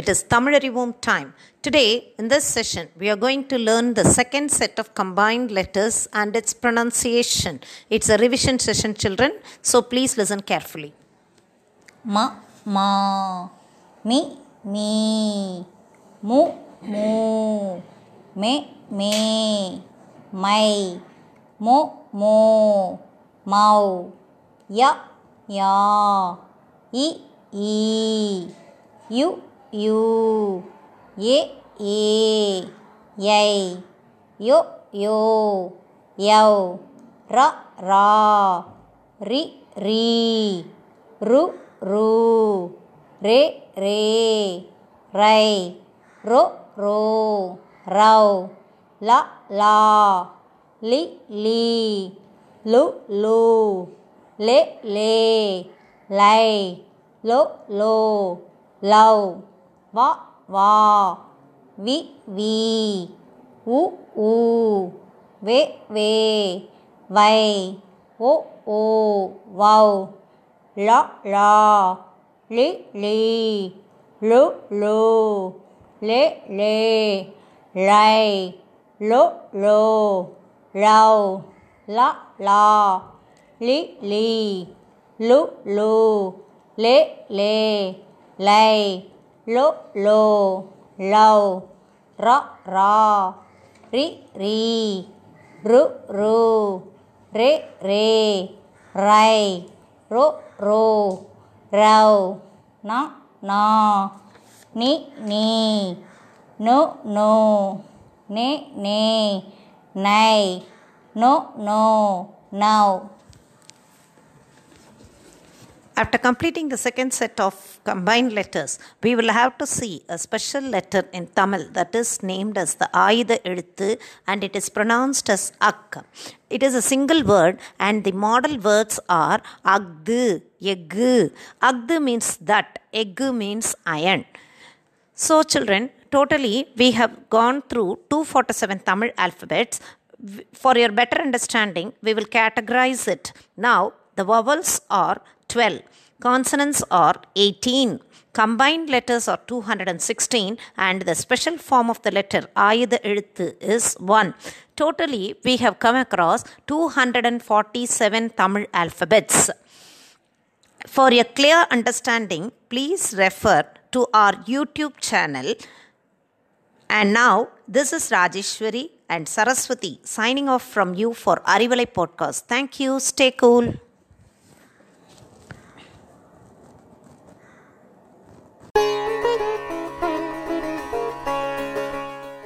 It is Tamilarivom time. Today, in this session, we are going to learn the second set of combined letters and its pronunciation. It's a revision session, children, so please listen carefully. ยูเยเยใหญ่ยโยเยาวระรอริรีรุรูเรเรไรโรโรเราละลอลิลีลุลูเลเลไลโลโลเรา v v v v u u vế. Về. Vầy. Ú u vầu. L l l l l l l l l l l l l l lý. Lì. Lú. Lù. Lễ lề lầy. ลโลเลาระรอ ริรี รุรูเรเร ไรโรโรเรานนอนินีนโนเนเนในนโนเนา After completing the second set of combined letters, we will have to see a special letter in Tamil that is named as the Ayudha Eluthu and it is pronounced as Ak. It is a single word and the model words are Agdu, Eggu. Agdu means that, Eggu means iron. So, children, totally we have gone through 247 Tamil alphabets. For your better understanding, we will categorize it. Now, the vowels are 12, consonants are 18, combined letters are 216, and the special form of the letter Ayudha Eluthu is 1. Totally, we have come across 247 Tamil alphabets. For a clear understanding, please refer to our YouTube channel. And now, this is Rajeshwari and Saraswati signing off from you for Arivalai Podcast. Thank you. Stay cool.